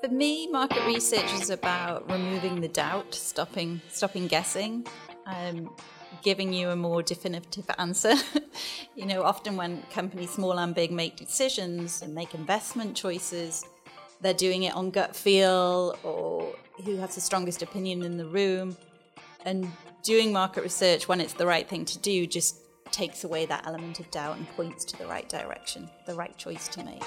For me, market research is about removing the doubt, stopping stopping guessing, um, giving you a more definitive answer. you know, often when companies, small and big, make decisions and make investment choices, they're doing it on gut feel or who has the strongest opinion in the room. And doing market research when it's the right thing to do just takes away that element of doubt and points to the right direction, the right choice to make.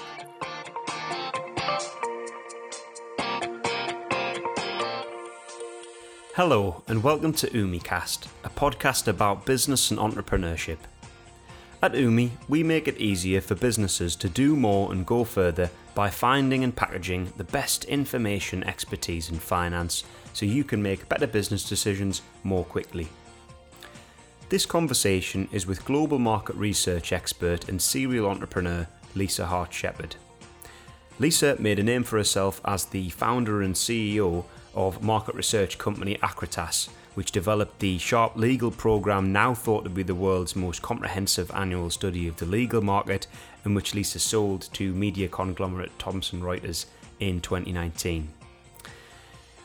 Hello, and welcome to UmiCast, a podcast about business and entrepreneurship. At Umi, we make it easier for businesses to do more and go further by finding and packaging the best information expertise and finance so you can make better business decisions more quickly. This conversation is with global market research expert and serial entrepreneur Lisa Hart Shepherd. Lisa made a name for herself as the founder and CEO of market research company Acritas, which developed the Sharp Legal program, now thought to be the world's most comprehensive annual study of the legal market, and which Lisa sold to media conglomerate Thomson Reuters in 2019.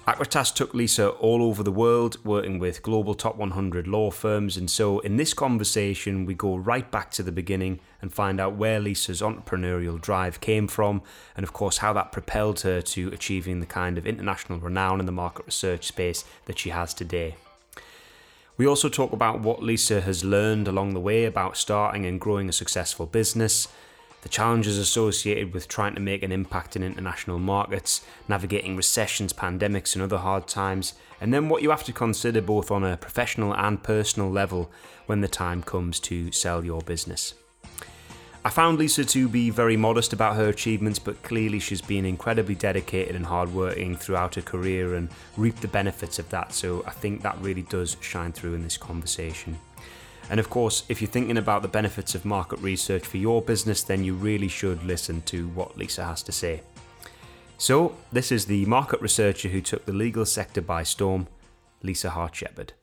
Acritas took Lisa all over the world, working with global top 100 law firms. And so, in this conversation, we go right back to the beginning and find out where Lisa's entrepreneurial drive came from, and of course, how that propelled her to achieving the kind of international renown in the market research space that she has today. We also talk about what Lisa has learned along the way about starting and growing a successful business the challenges associated with trying to make an impact in international markets, navigating recessions, pandemics, and other hard times, and then what you have to consider both on a professional and personal level when the time comes to sell your business. I found Lisa to be very modest about her achievements, but clearly she's been incredibly dedicated and hardworking throughout her career and reaped the benefits of that, so I think that really does shine through in this conversation. And of course, if you're thinking about the benefits of market research for your business, then you really should listen to what Lisa has to say. So, this is the market researcher who took the legal sector by storm, Lisa Hart Shepherd.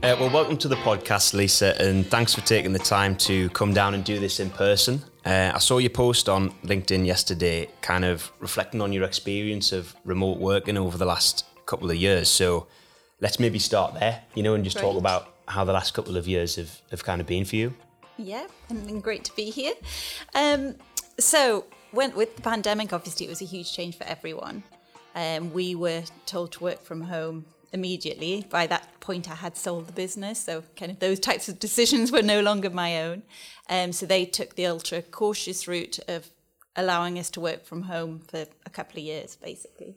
Uh, well, welcome to the podcast, Lisa, and thanks for taking the time to come down and do this in person. Uh, I saw your post on LinkedIn yesterday, kind of reflecting on your experience of remote working over the last couple of years. So let's maybe start there, you know, and just talk about how the last couple of years have, have kind of been for you. Yeah, and been great to be here. Um, so when, with the pandemic, obviously it was a huge change for everyone. Um, we were told to work from home immediately. By that point, I had sold the business, so kind of those types of decisions were no longer my own. Um, so they took the ultra cautious route of allowing us to work from home for a couple of years, basically.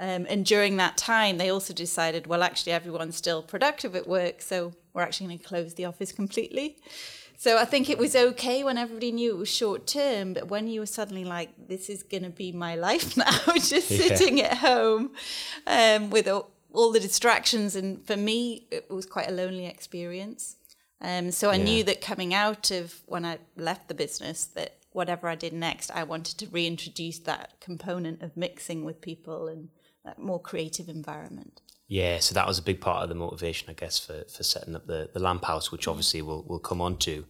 Um, and during that time, they also decided, well, actually, everyone's still productive at work, so we're actually going to close the office completely. So I think it was okay when everybody knew it was short term, but when you were suddenly like, this is going to be my life now, just yeah. sitting at home um, with all, all, the distractions. And for me, it was quite a lonely experience. Um, so I yeah. knew that coming out of when I left the business, that whatever I did next, I wanted to reintroduce that component of mixing with people and that more creative environment. Yeah, so that was a big part of the motivation, I guess, for, for setting up the, the lamp house, which obviously we'll, we'll come on to.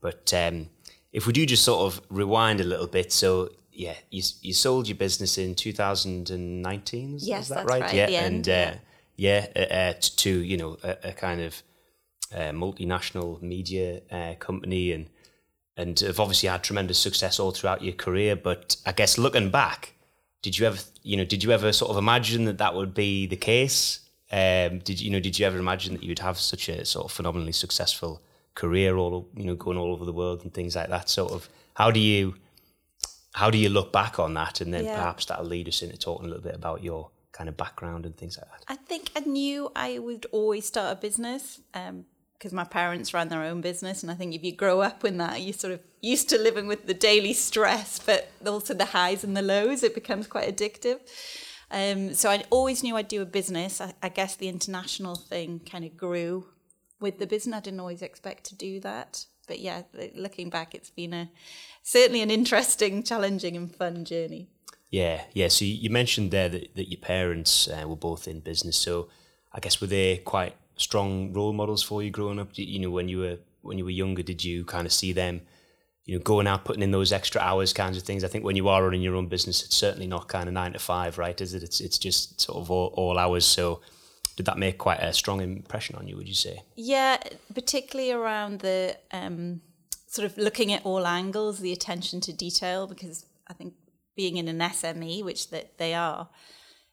But um, if we do just sort of rewind a little bit, so yeah, you, you sold your business in 2019, is, yes, is that that's right? right? Yeah, and uh, yeah, uh, uh, to, you know, a, a kind of uh, multinational media uh, company and and have obviously had tremendous success all throughout your career. But I guess looking back, did you ever you know did you ever sort of imagine that that would be the case? Um, did you know did you ever imagine that you'd have such a sort of phenomenally successful career all you know going all over the world and things like that? Sort of how do you how do you look back on that and then yeah. perhaps that'll lead us into talking a little bit about your kind of background and things like that? I think i knew i would always start a business um, because my parents ran their own business and i think if you grow up in that you sort of used to living with the daily stress but also the highs and the lows it becomes quite addictive. Um, so i always knew i'd do a business. I, I, guess the international thing kind of grew with the business. I didn't always expect to do that. But yeah looking back it's been a certainly an interesting challenging and fun journey. Yeah yeah. So you mentioned there that, that your parents uh, were both in business. So i guess were they quite strong role models for you growing up? You know, when you were when you were younger, did you kind of see them you know, going out, putting in those extra hours, kinds of things. I think when you are running your own business, it's certainly not kind of nine to five, right? Is it? It's it's just sort of all, all hours. So, did that make quite a strong impression on you? Would you say? Yeah, particularly around the um, sort of looking at all angles, the attention to detail, because I think being in an SME, which that they are,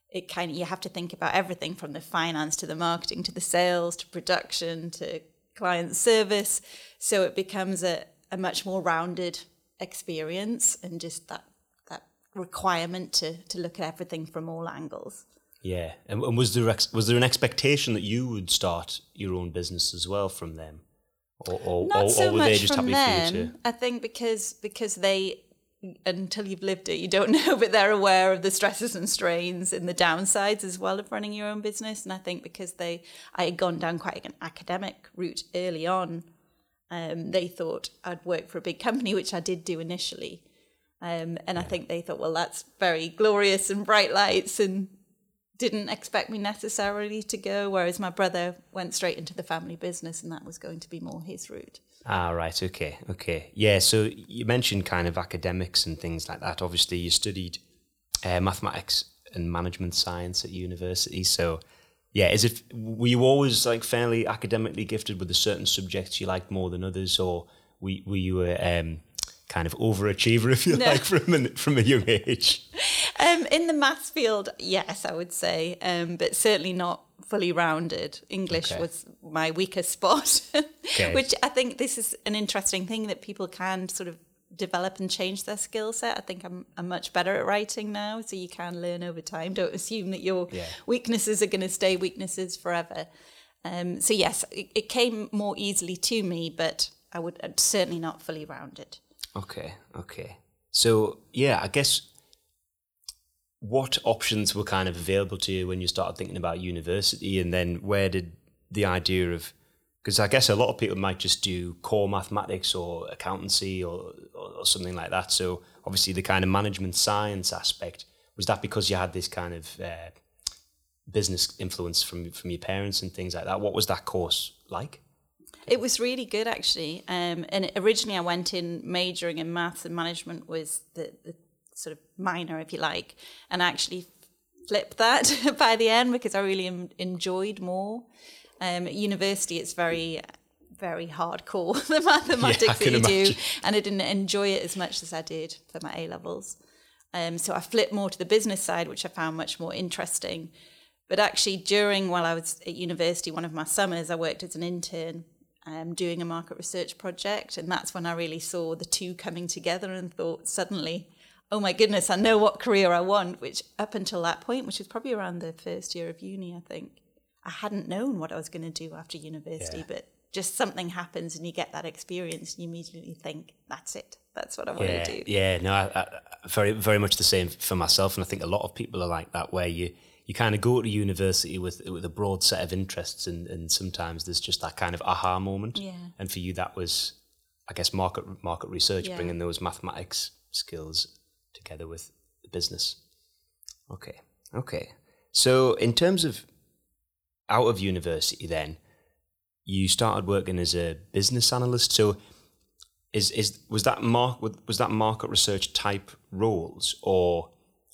it kind of you have to think about everything from the finance to the marketing to the sales to production to client service. So it becomes a, a much more rounded experience and just that that requirement to to look at everything from all angles. Yeah, and, and was there ex- was there an expectation that you would start your own business as well from them, or, or, Not or, so or were much they just from happy them. for you to? I think because because they until you've lived it, you don't know, but they're aware of the stresses and strains and the downsides as well of running your own business. And I think because they, I had gone down quite an academic route early on, um, they thought I'd work for a big company, which I did do initially. Um, and I think they thought, well, that's very glorious and bright lights, and didn't expect me necessarily to go. Whereas my brother went straight into the family business, and that was going to be more his route. Ah, right. Okay. Okay. Yeah. So you mentioned kind of academics and things like that. Obviously, you studied uh, mathematics and management science at university. So, yeah, is it were you always like fairly academically gifted with the certain subjects you liked more than others, or were, were you a um, kind of overachiever, if you no. like, from a, from a young age? Um, in the maths field, yes, I would say, um, but certainly not fully rounded. English okay. was my weakest spot, okay. which I think this is an interesting thing that people can sort of develop and change their skill set. I think I'm, I'm much better at writing now, so you can learn over time. Don't assume that your yeah. weaknesses are going to stay weaknesses forever. Um, so yes, it, it, came more easily to me, but I would I'd certainly not fully rounded. Okay, okay. So yeah, I guess what options were kind of available to you when you started thinking about university, and then where did the idea of because I guess a lot of people might just do core mathematics or accountancy or, or, something like that. So obviously the kind of management science aspect was that because you had this kind of uh, business influence from from your parents and things like that. What was that course like? It was really good actually. Um, and originally I went in majoring in maths and management was the, the sort of minor, if you like, and actually flip that by the end because I really enjoyed more. Um, at university, it's very, very hardcore the mathematics yeah, that you imagine. do, and I didn't enjoy it as much as I did for my A levels. Um, so I flipped more to the business side, which I found much more interesting. But actually, during while I was at university, one of my summers, I worked as an intern um, doing a market research project, and that's when I really saw the two coming together and thought suddenly oh my goodness, I know what career I want, which up until that point, which was probably around the first year of uni, I think, I hadn't known what I was going to do after university, yeah. but just something happens and you get that experience and you immediately think, that's it. That's what I want yeah, to do. Yeah, no, I, I, very, very much the same for myself. And I think a lot of people are like that, where you, you kind of go to university with with a broad set of interests, and, and sometimes there's just that kind of aha moment. Yeah. And for you, that was, I guess, market market research, yeah. bringing those mathematics skills together with the business. Okay, okay. So, in terms of out of university, then you started working as a business analyst. So, is is was that mark was that market research type roles, or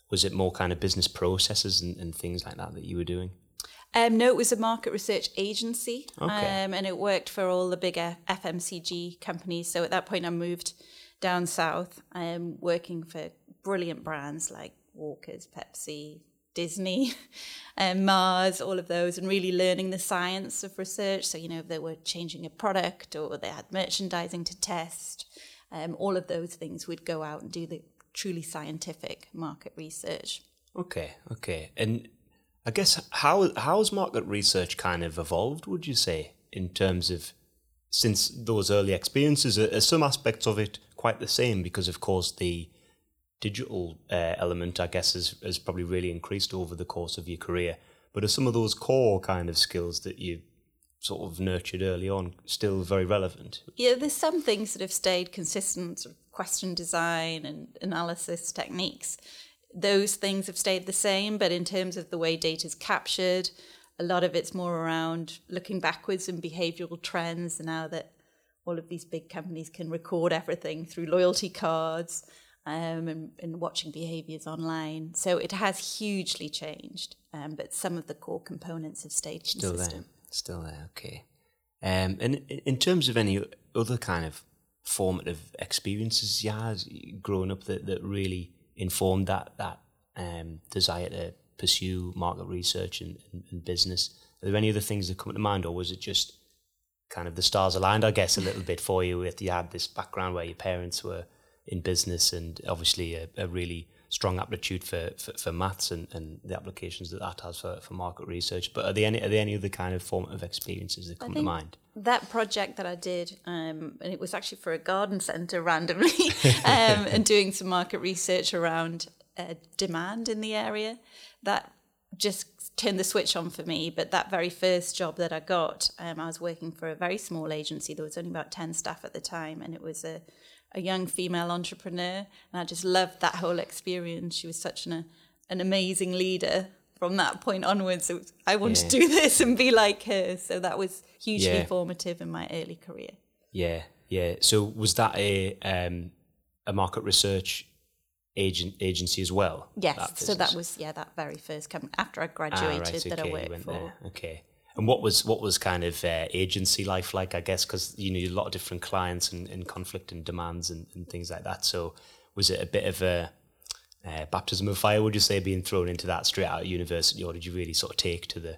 was it more kind of business processes and, and things like that that you were doing? Um, no, it was a market research agency, okay. um, and it worked for all the bigger FMCG companies. So at that point, I moved down south, um, working for brilliant brands like Walkers, Pepsi, Disney, and Mars, all of those, and really learning the science of research. So, you know, if they were changing a product or they had merchandising to test, um, all of those things, we'd go out and do the truly scientific market research. Okay, okay. And I guess how how's market research kind of evolved, would you say, in terms of since those early experiences? Are, are some aspects of it quite the same? Because, of course, the digital uh, element, I guess, has, has probably really increased over the course of your career. But are some of those core kind of skills that you sort of nurtured early on still very relevant? Yeah, there's some things that have stayed consistent, sort of question design and analysis techniques. Those things have stayed the same, but in terms of the way data is captured, a lot of it's more around looking backwards and behavioral trends now that all of these big companies can record everything through loyalty cards um, and, and, watching behaviors online. So it has hugely changed, um, but some of the core components have stayed still consistent. there. Still there. Okay. Um, and in terms of any other kind of formative experiences you had growing up that, that really informed that that um, desire to pursue market research and, and, and, business? Are there any other things that come to mind, or was it just kind of the stars aligned, I guess, a little bit for you if you had this background where your parents were in business and obviously a, a really strong aptitude for, for, for maths and, and the applications that that has for, for market research. But are there any are there any other kind of formative experiences that come to mind? That project that I did, um, and it was actually for a garden centre randomly, um, and doing some market research around uh, demand in the area. That just turned the switch on for me. But that very first job that I got, um, I was working for a very small agency. There was only about 10 staff at the time, and it was a, a young female entrepreneur. And I just loved that whole experience. She was such an, an amazing leader from that point onwards. So I wanted yeah. to do this and be like her. So that was hugely yeah. formative in my early career. Yeah, yeah. So was that a um, a market research agent agency as well? Yes. That so that was yeah that very first company after I graduated ah, right, okay, that I worked for. There. Okay. And what was what was kind of uh, agency life like? I guess because you know a lot of different clients and, and conflict and demands and, and things like that. So was it a bit of a uh, baptism of fire? Would you say being thrown into that straight out of university, or did you really sort of take to the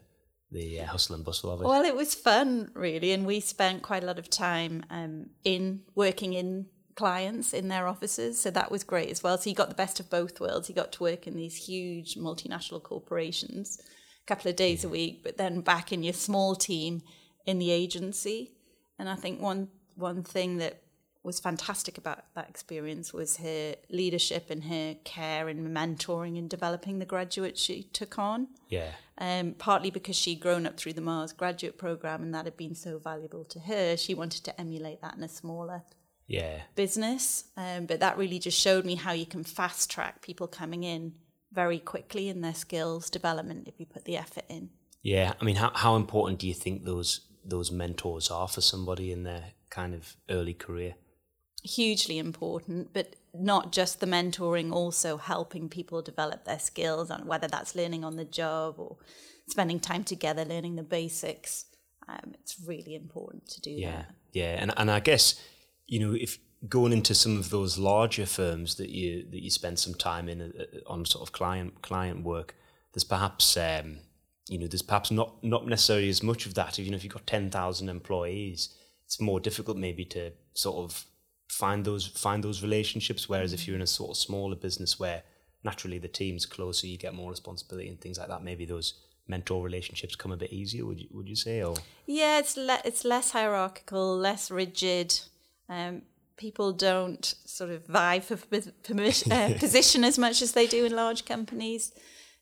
the uh, hustle and bustle of it? Well, it was fun, really, and we spent quite a lot of time um, in working in clients in their offices. So that was great as well. So you got the best of both worlds. You got to work in these huge multinational corporations couple of days a week, but then back in your small team in the agency. And I think one one thing that was fantastic about that experience was her leadership and her care and mentoring and developing the graduates she took on. Yeah. Um, partly because she'd grown up through the Mars graduate program and that had been so valuable to her, she wanted to emulate that in a smaller yeah business. Um, but that really just showed me how you can fast track people coming in very quickly in their skills development if you put the effort in. Yeah, I mean, how how important do you think those those mentors are for somebody in their kind of early career? Hugely important, but not just the mentoring, also helping people develop their skills, and whether that's learning on the job or spending time together, learning the basics. Um, it's really important to do yeah, that. Yeah, and and I guess you know, if going into some of those larger firms that you that you spend some time in uh, uh, on sort of client client work, there's perhaps um, you know there's perhaps not not necessarily as much of that. You know, if you've got ten thousand employees, it's more difficult maybe to sort of find those find those relationships. Whereas if you're in a sort of smaller business where naturally the team's closer, you get more responsibility and things like that. Maybe those mentor relationships come a bit easier. Would you would you say? Or yeah, it's le- it's less hierarchical, less rigid. Um, people don't sort of vie for permission, uh, position as much as they do in large companies.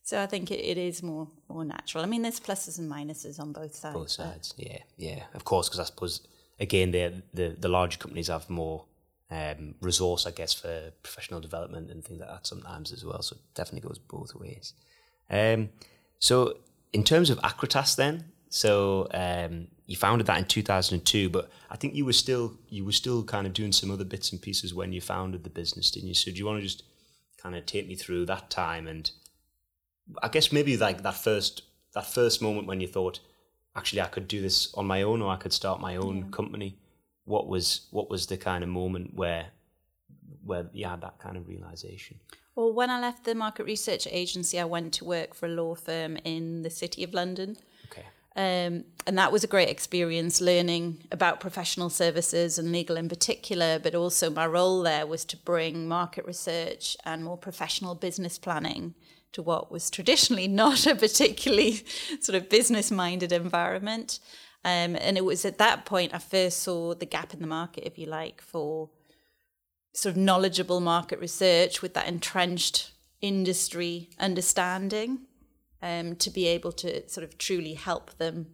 So I think it, it is more more natural. I mean, there's pluses and minuses on both sides. Both sides, yeah, yeah, of course. Because I suppose again, the the the larger companies have more um, resource, I guess, for professional development and things like that sometimes as well. So it definitely goes both ways. Um, so in terms of Acritas, then, so um, you founded that in 2002, but I think you were still you were still kind of doing some other bits and pieces when you founded the business, didn't you? So do you want to just kind of take me through that time and I guess maybe like that first that first moment when you thought actually I could do this on my own or I could start my own yeah. company. What was what was the kind of moment where where you had that kind of realization? Well, when I left the market research agency, I went to work for a law firm in the city of London. Um, and that was a great experience learning about professional services and legal in particular, but also my role there was to bring market research and more professional business planning to what was traditionally not a particularly sort of business minded environment. Um, and it was at that point I first saw the gap in the market, if you like, for sort of knowledgeable market research with that entrenched industry understanding um, to be able to sort of truly help them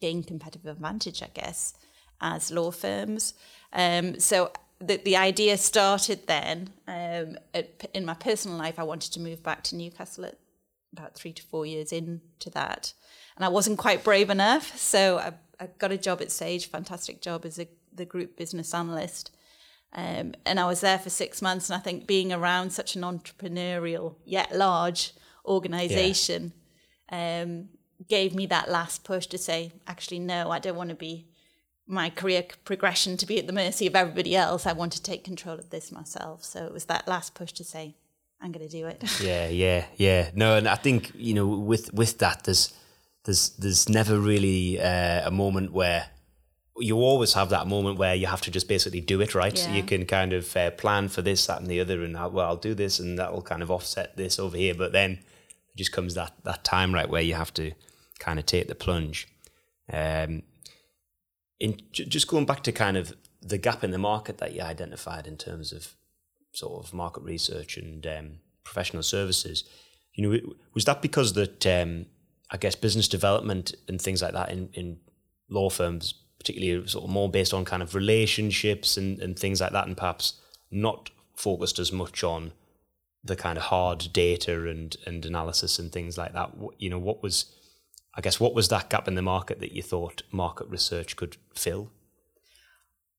gain competitive advantage, I guess, as law firms. Um, so the, the idea started then. Um, at, in my personal life, I wanted to move back to Newcastle at about three to four years into that. And I wasn't quite brave enough. So I, I got a job at Sage, fantastic job as a the group business analyst. Um, and I was there for six months. And I think being around such an entrepreneurial yet large organization. Um, gave me that last push to say, actually, no, I don't want to be my career progression to be at the mercy of everybody else. I want to take control of this myself. So it was that last push to say, I'm going to do it. yeah, yeah, yeah. No, and I think you know, with with that, there's there's there's never really uh, a moment where you always have that moment where you have to just basically do it right. Yeah. You can kind of uh, plan for this, that, and the other, and well, I'll do this, and that will kind of offset this over here. But then just comes that that time right where you have to kind of take the plunge. Um, in just going back to kind of the gap in the market that you identified in terms of sort of market research and um, professional services, you know, was that because that um, I guess business development and things like that in, in law firms particularly sort of more based on kind of relationships and, and things like that, and perhaps not focused as much on the kind of hard data and, and analysis and things like that. You know, what was, I guess, what was that gap in the market that you thought market research could fill?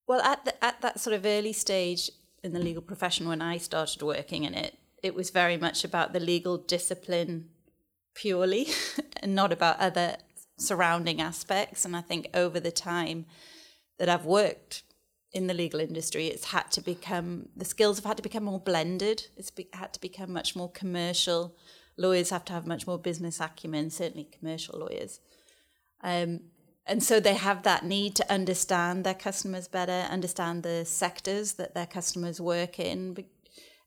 Well, at the, at that sort of early stage in the legal profession when I started working in it, it was very much about the legal discipline purely and not about other surrounding aspects. And I think over the time that I've worked in the legal industry, it's had to become, the skills have had to become more blended. It's be, had to become much more commercial. Lawyers have to have much more business acumen, certainly commercial lawyers. Um, and so they have that need to understand their customers better, understand the sectors that their customers work in,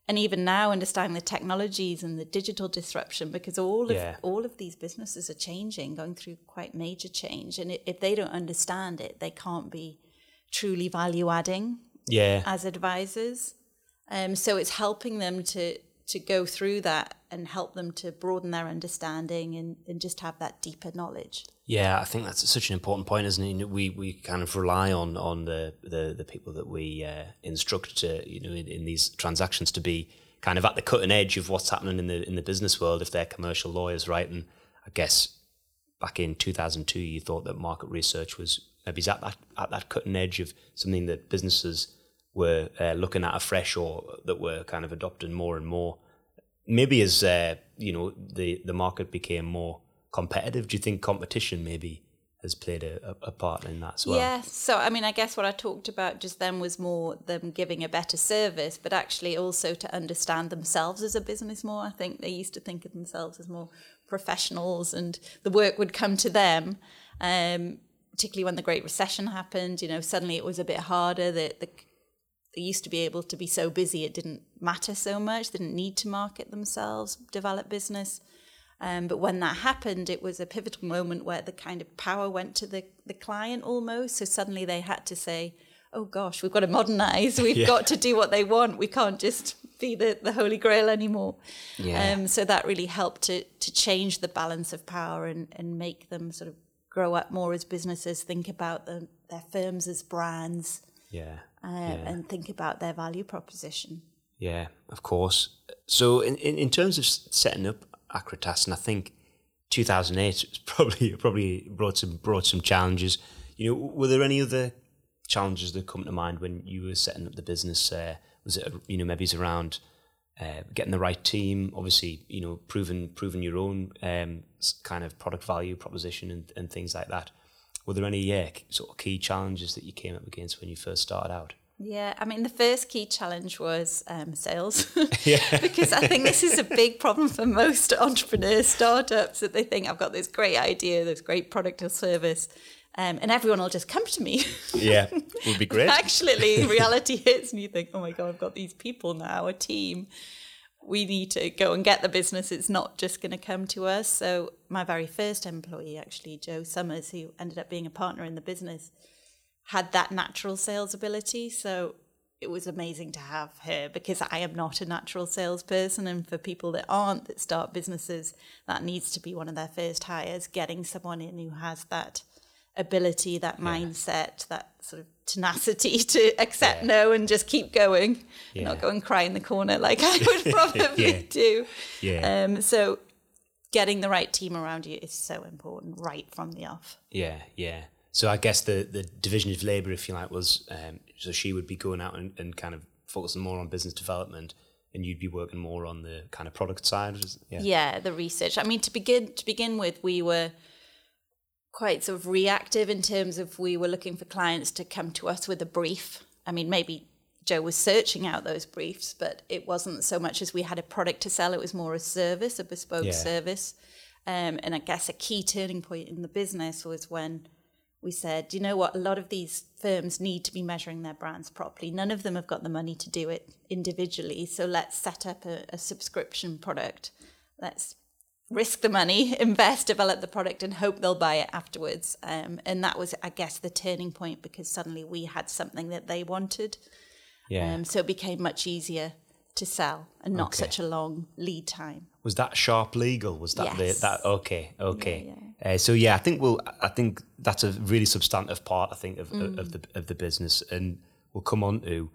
and even now understanding the technologies and the digital disruption because all of yeah. all of these businesses are changing going through quite major change and if they don't understand it they can't be truly value adding yeah as advisors um, so it's helping them to to go through that and help them to broaden their understanding and, and just have that deeper knowledge. Yeah, I think that's such an important point, isn't it? We we kind of rely on on the the, the people that we uh, instruct to you know in, in, these transactions to be kind of at the cutting edge of what's happening in the in the business world if they're commercial lawyers, right? And I guess back in two thousand two, you thought that market research was maybe at that at that cutting edge of something that businesses were uh, looking at afresh or that were kind of adopting more and more. Maybe as uh, you know the the market became more competitive, do you think competition maybe has played a, a, part in that as well? Yeah. So I mean, I guess what I talked about just then was more them giving a better service, but actually also to understand themselves as a business more. I think they used to think of themselves as more professionals, and the work would come to them. Um, particularly when the Great Recession happened, you know, suddenly it was a bit harder. The, the they used to be able to be so busy it didn't matter so much. They didn't need to market themselves, develop business. Um, but when that happened, it was a pivotal moment where the kind of power went to the, the client almost. So suddenly they had to say, oh gosh, we've got to modernize. We've yeah. got to do what they want. We can't just be the, the holy grail anymore. Yeah. Um, so that really helped to, to change the balance of power and, and make them sort of grow up more as businesses, think about them, their firms as brands. Yeah uh, yeah. and think about their value proposition. Yeah, of course. So, in, in, in terms of setting up Acritas, and I think 2008 probably probably brought some brought some challenges. You know, were there any other challenges that come to mind when you were setting up the business? Uh, was it you know maybe it's around uh, getting the right team? Obviously, you know, proving proving your own um, kind of product value proposition and, and things like that. Were there any yeah, sort of key challenges that you came up against when you first started out? Yeah, I mean, the first key challenge was um, sales. yeah. because I think this is a big problem for most entrepreneurs, startups, that they think I've got this great idea, this great product or service, um, and everyone will just come to me. yeah, would be great. Actually, reality hits, and you think, oh my God, I've got these people now, a team we need to go and get the business. It's not just going to come to us. So my very first employee, actually, Joe Summers, who ended up being a partner in the business, had that natural sales ability. So it was amazing to have her because I am not a natural salesperson. And for people that aren't, that start businesses, that needs to be one of their first hires, getting someone in who has that ability, that yeah. mindset, that sort of tenacity to accept yeah. no and just keep going, yeah. not go and cry in the corner like I would probably yeah. do. Yeah. Um, so getting the right team around you is so important right from the off. Yeah, yeah. So I guess the the division of labour, if you like, was um, so she would be going out and, and kind of focusing more on business development, and you'd be working more on the kind of product side. Yeah. yeah, the research. I mean, to begin to begin with, we were quite sort of reactive in terms of we were looking for clients to come to us with a brief. I mean, maybe Joe was searching out those briefs, but it wasn't so much as we had a product to sell, it was more a service, a bespoke yeah. service. Um, and I guess a key turning point in the business was when we said, you know what, a lot of these firms need to be measuring their brands properly. None of them have got the money to do it individually. So let's set up a, a subscription product. Let's risk the money, invest, develop the product, and hope they'll buy it afterwards. Um, and that was, I guess, the turning point because suddenly we had something that they wanted. Yeah. Um, so it became much easier to sell and not okay. such a long lead time. Was that sharp legal? Was that yes. the that okay okay? Yeah, yeah. Uh, so yeah, I think we'll I think that's a really substantive part I think of, mm. of the of the business, and we'll come on to.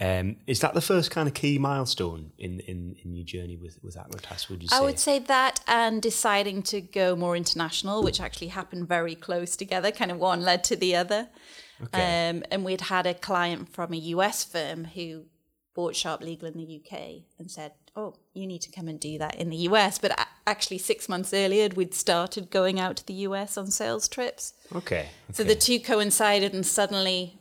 Um, is that the first kind of key milestone in, in, in your journey with, with Acritas, would you say? I would say that and deciding to go more international, which actually happened very close together, kind of one led to the other. Okay. Um, and we'd had a client from a US firm who bought Sharp Legal in the UK and said, "Oh, you need to come and do that in the US." But actually, six months earlier, we'd started going out to the US on sales trips. Okay. okay. So the two coincided, and suddenly,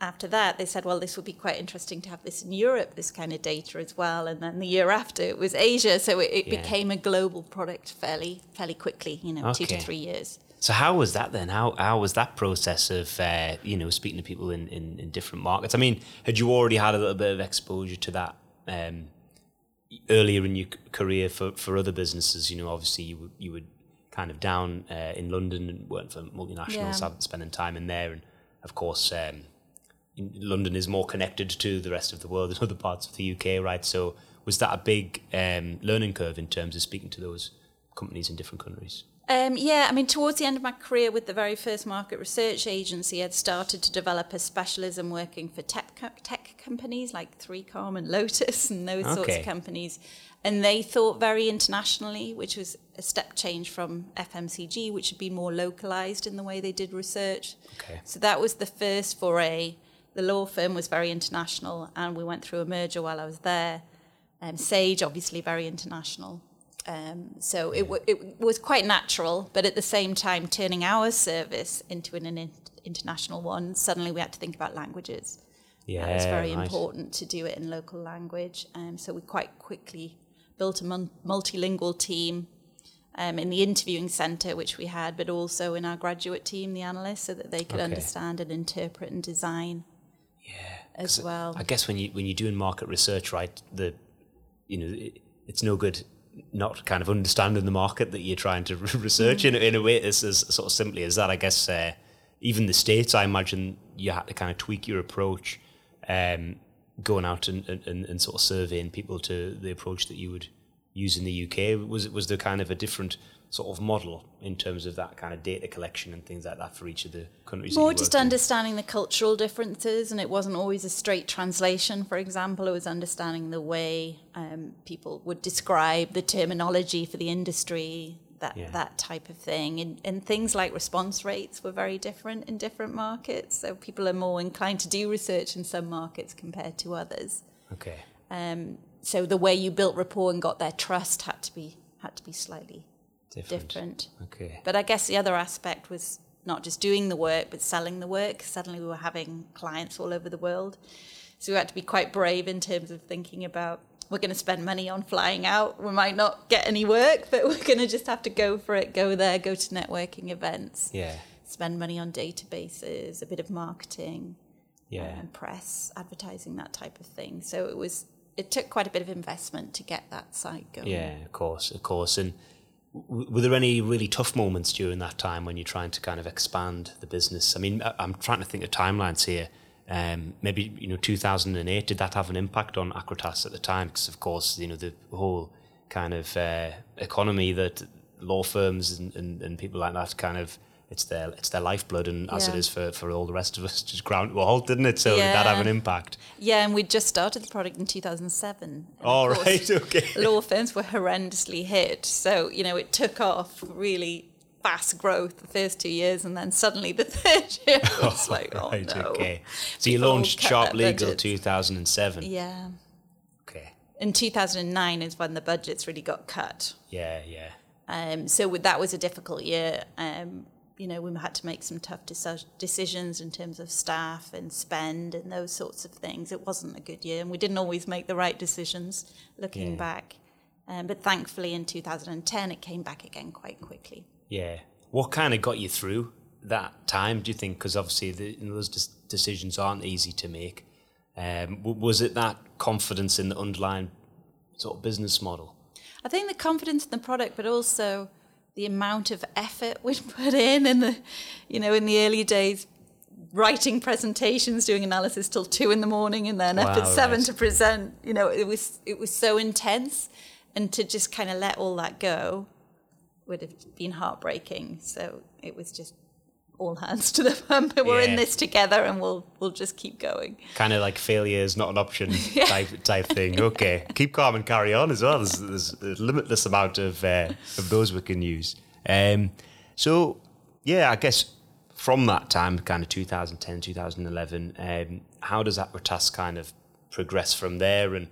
after that, they said, "Well, this would be quite interesting to have this in Europe, this kind of data as well." And then the year after, it was Asia, so it, it yeah. became a global product fairly fairly quickly. You know, okay. two to three years. So how was that then? How how was that process of uh, you know speaking to people in, in, in, different markets? I mean, had you already had a little bit of exposure to that um, earlier in your career for, for other businesses? You know, obviously you were, you were kind of down uh, in London and worked for multinationals, yeah. spending time in there, and of course. Um, London is more connected to the rest of the world than other parts of the UK, right? So, was that a big um, learning curve in terms of speaking to those companies in different countries? Um, yeah, I mean, towards the end of my career with the very first market research agency, I'd started to develop a specialism working for tech, tech companies like 3Com and Lotus and those okay. sorts of companies. And they thought very internationally, which was a step change from FMCG, which had been more localized in the way they did research. Okay. So that was the first foray. The law firm was very international, and we went through a merger while I was there. Um, Sage, obviously, very international. Um, so it, w- it was quite natural, but at the same time, turning our service into an, an international one, suddenly we had to think about languages. Yeah, it was very right. important to do it in local language. Um, so we quite quickly built a mon- multilingual team um, in the interviewing centre, which we had, but also in our graduate team, the analysts, so that they could okay. understand and interpret and design. Yeah, as well. I guess when you when you're doing market research, right, the you know it, it's no good not kind of understanding the market that you're trying to research in, in a way as, as sort of simply as that. I guess uh, even the states, I imagine you had to kind of tweak your approach, um, going out and, and, and sort of surveying people to the approach that you would use in the UK. Was was there kind of a different sort of model in terms of that kind of data collection and things like that for each of the countries? More just understanding the cultural differences, and it wasn't always a straight translation. For example, it was understanding the way um, people would describe the terminology for the industry, that yeah. that type of thing, and, and things like response rates were very different in different markets. So people are more inclined to do research in some markets compared to others. Okay. Um, so the way you built rapport and got their trust had to be had to be slightly different. different. Okay. But I guess the other aspect was not just doing the work, but selling the work. Suddenly we were having clients all over the world. So we had to be quite brave in terms of thinking about we're going to spend money on flying out. We might not get any work, but we're going to just have to go for it, go there, go to networking events. Yeah. Spend money on databases, a bit of marketing. Yeah. And press, advertising, that type of thing. So it was, it took quite a bit of investment to get that site going. Yeah, of course, of course. And were there any really tough moments during that time when you're trying to kind of expand the business? I mean, I'm trying to think of timelines here. Um, maybe you know, 2008. Did that have an impact on Acritas at the time? Because of course, you know, the whole kind of uh, economy that law firms and, and, and people like that kind of it's their it's their lifeblood, and yeah. as it is for, for all the rest of us, just ground to a halt, didn't it? So yeah. did that have an impact? Yeah, and we just started the product in 2007. All right, okay. Law firms were horrendously hit, so you know it took off really fast growth the first two years, and then suddenly the third year was like, oh right, no. okay. So you launched Sharp Legal budgets. 2007. Yeah. Okay. In 2009 is when the budgets really got cut. Yeah, yeah. Um, so that was a difficult year. Um, you know, we had to make some tough decisions in terms of staff and spend and those sorts of things. It wasn't a good year, and we didn't always make the right decisions looking Yeah. back. Um, but thankfully, in 2010, it came back again quite quickly. Yeah. What kind of got you through that time, do you think? Because obviously the, those decisions aren't easy to make. Um, was it that confidence in the underlying sort of business model? I think the confidence in the product, but also the amount of effort we'd put in in the, you know, in the early days, writing presentations, doing analysis till two in the morning, and then up at seven right. to present. You know, it was it was so intense, and to just kind of let all that go would have been heartbreaking. So it was just all hands to the pump. We're in this together, and we'll we'll just keep going. Kind of like failure is not an option type type thing. Okay, keep calm and carry on as well. There's, there's a limitless amount of uh, of those we can use. Um, so yeah, I guess from that time, kind of 2010, 2011, um, how does Acritas kind of progress from there? And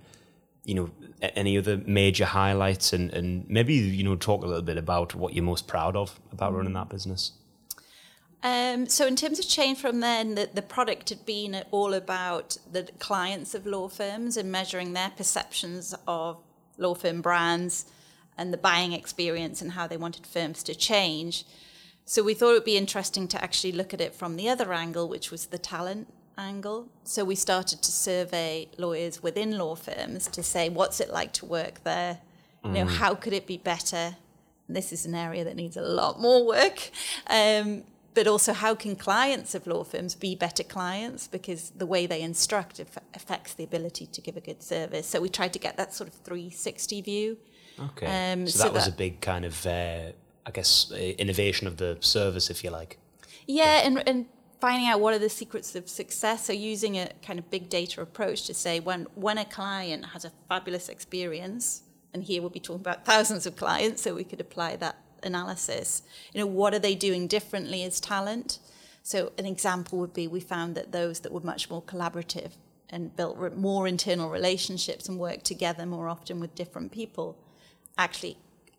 you know, any other major highlights, and and maybe you know, talk a little bit about what you're most proud of about running that business. Um, so in terms of change from then, the, the product had been all about the clients of law firms and measuring their perceptions of law firm brands and the buying experience and how they wanted firms to change. So we thought it would be interesting to actually look at it from the other angle, which was the talent angle. So we started to survey lawyers within law firms to say, what's it like to work there? You know, how could it be better? This is an area that needs a lot more work. Um, but also, how can clients of law firms be better clients? Because the way they instruct affects the ability to give a good service. So we tried to get that sort of 360 view. Okay, Um, so, so that was a big kind of, uh, I guess, uh, innovation of the service, if you like. Yeah, and, and finding out what are the secrets of success. So using a kind of big data approach to say when when a client has a fabulous experience, and here we'll be talking about thousands of clients, so we could apply that analysis. You know, what are they doing differently as talent? So an example would be we found that those that were much more collaborative and built re- more internal relationships and worked together more often with different people actually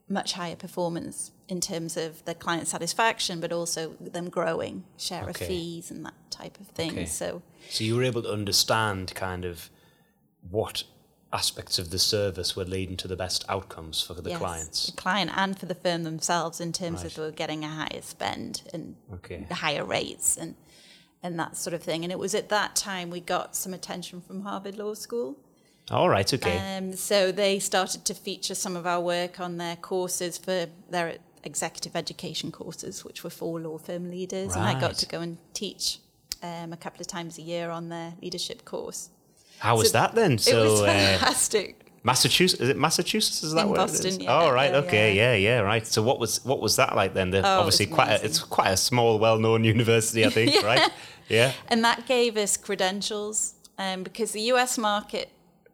much higher performance in terms of the client satisfaction, but also them growing share Okay. of fees and that type of thing. Okay. So So you were able to understand kind of what aspects of the service were leading to the best outcomes for the yes, clients. the client and for the firm themselves in terms Right. of they were getting a higher spend and Okay. higher rates and and that sort of thing. And it was at that time we got some attention from Harvard Law School. All right, okay. Um, so they started to feature some of our work on their courses for their executive education courses, which were for law firm leaders. And I got to go and teach um, a couple of times a year on their leadership course. How was so that then? it So was uh, fantastic. Massachusetts is it Massachusetts? Is that In where Boston, is? yeah, Oh right, yeah, okay, yeah. yeah, right. So what was what was that like then? The, Oh, obviously quite a, it's quite a small, well-known university, I think, Yeah. right? Yeah. And that gave us credentials um, because the US market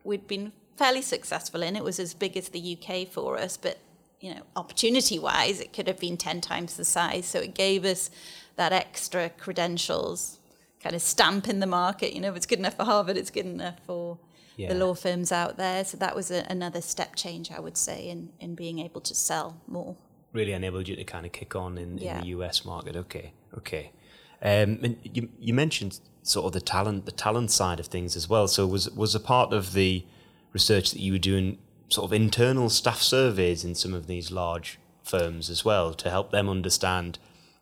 we'd been fairly successful in. It was as big as the UK for us, but you know, opportunity wise, it could have been 10 times the size. So it gave us that extra credentials, kind of stamp in the market. You know, if it's good enough for Harvard, it's good enough for Yeah. the law firms out there. So that was a, another step change, I would say, in, in being able to sell more. really enabled you to kind of kick on in, Yeah. in the US market. Okay, okay. Um, and you you mentioned sort of the talent the talent side of things as well. So was was a part of the research that you were doing sort of internal staff surveys in some of these large firms as well to help them understand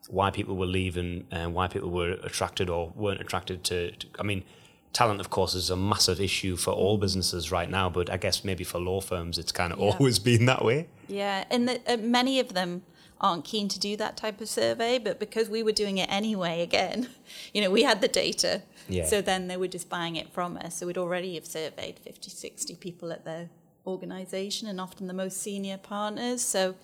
why people were leaving and why people were attracted or weren't attracted to, to I mean talent of course is a massive issue for all businesses right now but I guess maybe for law firms it's kind of Yeah. always been that way Yeah, and the, uh, many of them aren't keen to do that type of survey, but because we were doing it anyway, again, you know, we had the data. Yeah. So then they were just buying it from us. So we'd already have surveyed 50, 60 people at their organization and often the most senior partners. So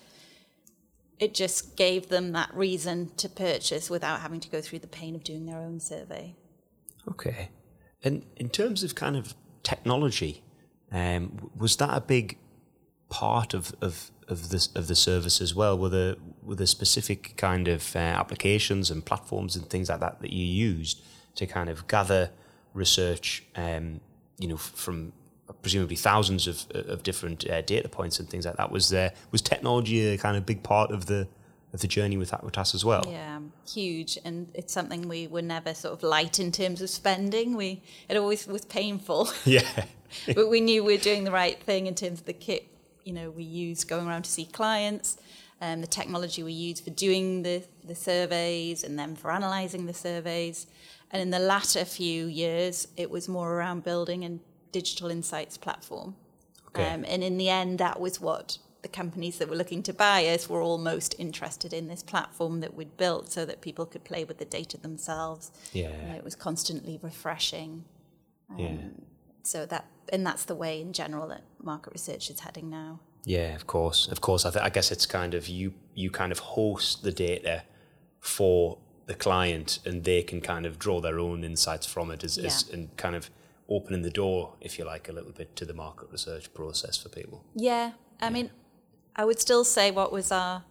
it just gave them that reason to purchase without having to go through the pain of doing their own survey. Okay. And in terms of kind of technology, um, was that a big part of, of, of the of the service as well? Were there were there specific kind of uh, applications and platforms and things like that that you used to kind of gather research, um, you know, from presumably thousands of of different uh, data points and things like that? Was there was technology a kind of big part of the of the journey with Acritas as well? Yeah, huge, and it's something we were never sort of light in terms of spending. We it always was painful. Yeah. but we knew we were doing the right thing in terms of the kit you know we use going around to see clients and the technology we use for doing the, the surveys and then for analysing the surveys and in the latter few years it was more around building a digital insights platform Okay. um, and in the end that was what the companies that were looking to buy us were all most interested in this platform that we'd built so that people could play with the data themselves Yeah. and it was constantly refreshing yeah. so that and that's the way in general that market research is heading now Yeah, of course, of course. I, th- I guess it's kind of you. You kind of host the data for the client, and they can kind of draw their own insights from it, as, as, Yeah. and kind of opening the door, if you like, a little bit to the market research process for people. Yeah, I mean, I would still say what was our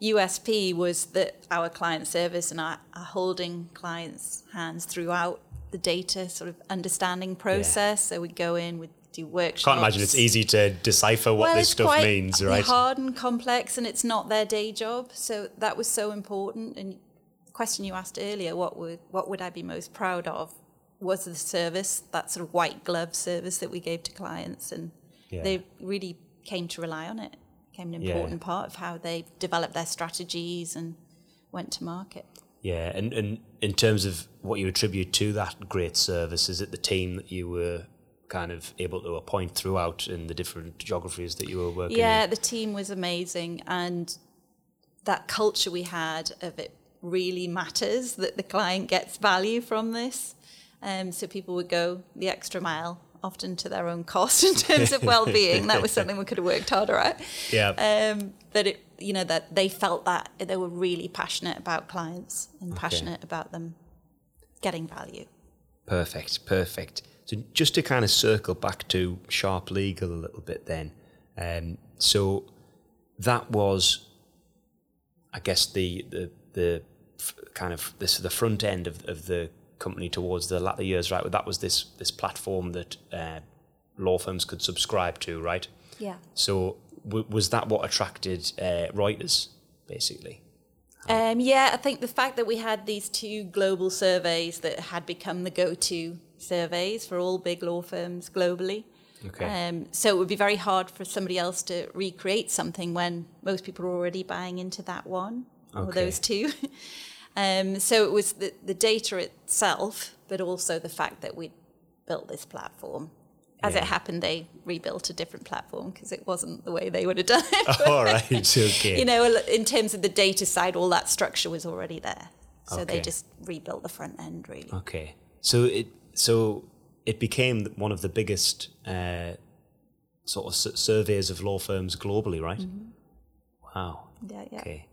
USP was that our client service and our, our holding clients' hands throughout the data sort of understanding process. So we go in, we do workshops. Can't imagine it's easy to decipher what well, this stuff means, right? It's hard and complex, and it's not their day job. So that was so important. And question you asked earlier, what would what would I be most proud of? Was the service that sort of white glove service that we gave to clients, and Yeah. they really came to rely on it. Became an Yeah. important part of how they developed their strategies and went to market. Yeah, and, and in terms of what you attribute to that great service, is it the team that you were kind of able to appoint throughout in the different geographies that you were working Yeah, in? the team was amazing, and that culture we had of it really matters that the client gets value from this. Um, so people would go the extra mile, often to their own cost in terms of well-being. that was something we could have worked harder at. Yeah. Um, but it, you know, that they felt that they were really passionate about clients and passionate about them getting value. Perfect, perfect. So just to kind of circle back to Sharplegal a little bit then. Um, so that was, I guess, the the the kind of this the front end of, of the company towards the latter years, right? That was this this platform that uh, law firms could subscribe to, right? Yeah. So w- was that what attracted uh, Reuters, basically? Um, yeah, I think the fact that we had these two global surveys that had become the go-to surveys for all big law firms globally. Okay. Um, so it would be very hard for somebody else to recreate something when most people are already buying into that one or those two. um, so it was the, the data itself, but also the fact that we built this platform. As it happened, they rebuilt a different platform because it wasn't the way they would have done it All right. Okay. you know, in terms of the data side, all that structure was already there. So Okay. they just rebuilt the front end, really. Okay, so it so it became one of the biggest uh, sort of surveys of law firms globally, right? Wow. Yeah, yeah. Okay.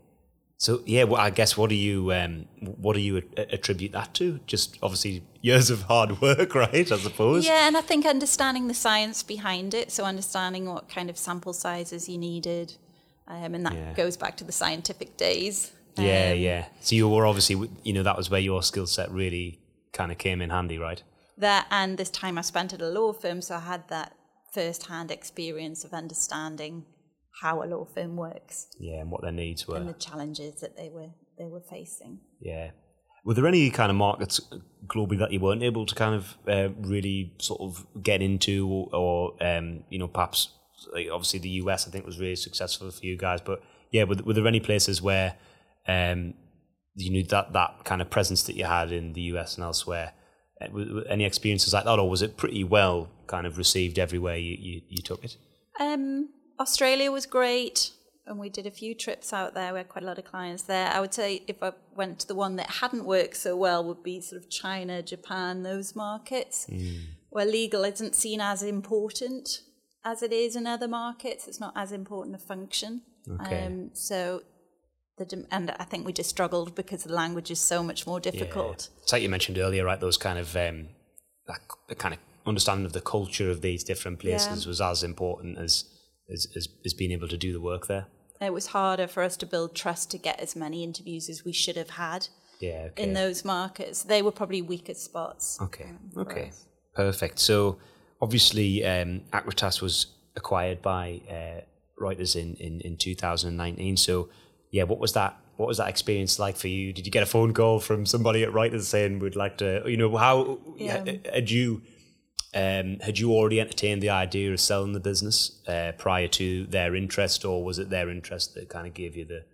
So yeah, well, I guess what do you um, what do you attribute that to? Just obviously years of hard work, right? I suppose. Yeah, and I think understanding the science behind it, so understanding what kind of sample sizes you needed, um, and that Yeah. goes back to the scientific days. Yeah, Um, yeah. So you were obviously, you know, that was where your skill set really kind of came in handy, right? That and this time I spent at a law firm, so I had that first-hand experience of understanding how a law firm works Yeah, and what their needs were. and the challenges that they were they were facing. Yeah. Were there any kind of markets globally that you weren't able to kind of uh, really sort of get into, or, or um, you know, perhaps like obviously the US I think was really successful for you guys, but yeah, were, were there any places where um, you knew that that kind of presence that you had in the US and elsewhere? uh, Any experiences like that, or was it pretty well kind of received everywhere you, you, you took it? Um, Australia was great, and we did a few trips out there. We had quite a lot of clients there. I would say if I went to the one that hadn't worked so well, would be sort of China, Japan, those markets, where legal isn't seen as important as it is in other markets. It's not as important a function. Okay. Um, so. The, dem- and I think we just struggled because the language is so much more difficult. Yeah. It's like you mentioned earlier, right? Those kind of um, that kind of understanding of the culture of these different places Yeah. was as important as, as as as being able to do the work there. It was harder for us to build trust to get as many interviews as we should have had Yeah. Okay. in those markets. They were probably weaker spots. Okay. um, Okay. us. Perfect. So obviously, um, Acritas was acquired by uh, Reuters in, in in 2019. So yeah, what was that? What was that experience like for you? Did you get a phone call from somebody at Reuters saying we'd like to? You know, how Yeah. had you? Um, had you already entertained the idea of selling the business uh, prior to their interest, or was it their interest that kind of gave you the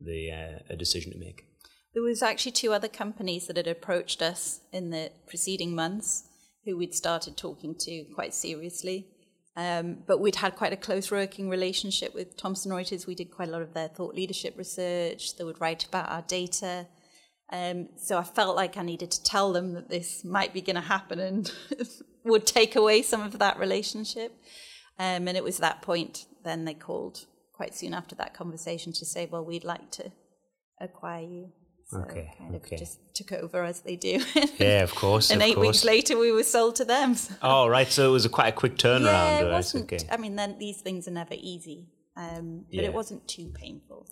the uh, a decision to make? There was actually two other companies that had approached us in the preceding months who we'd started talking to quite seriously. Um, but we'd had quite a close working relationship with Thomson Reuters. We did quite a lot of their thought leadership research. They would write about our data. Um, so I felt like I needed to tell them that this might be going to happen and would take away some of that relationship. Um, and it was that point then they called quite soon after that conversation to say, well, we'd like to acquire you. So Okay, kind of okay. just took over as they do. Yeah, of course. and of eight course. weeks later, we were sold to them. So- Oh, right. So it was a quite a quick turnaround. yeah, it right? wasn't. Okay. I mean, then these things are never easy, um, but Yeah. it wasn't too painful.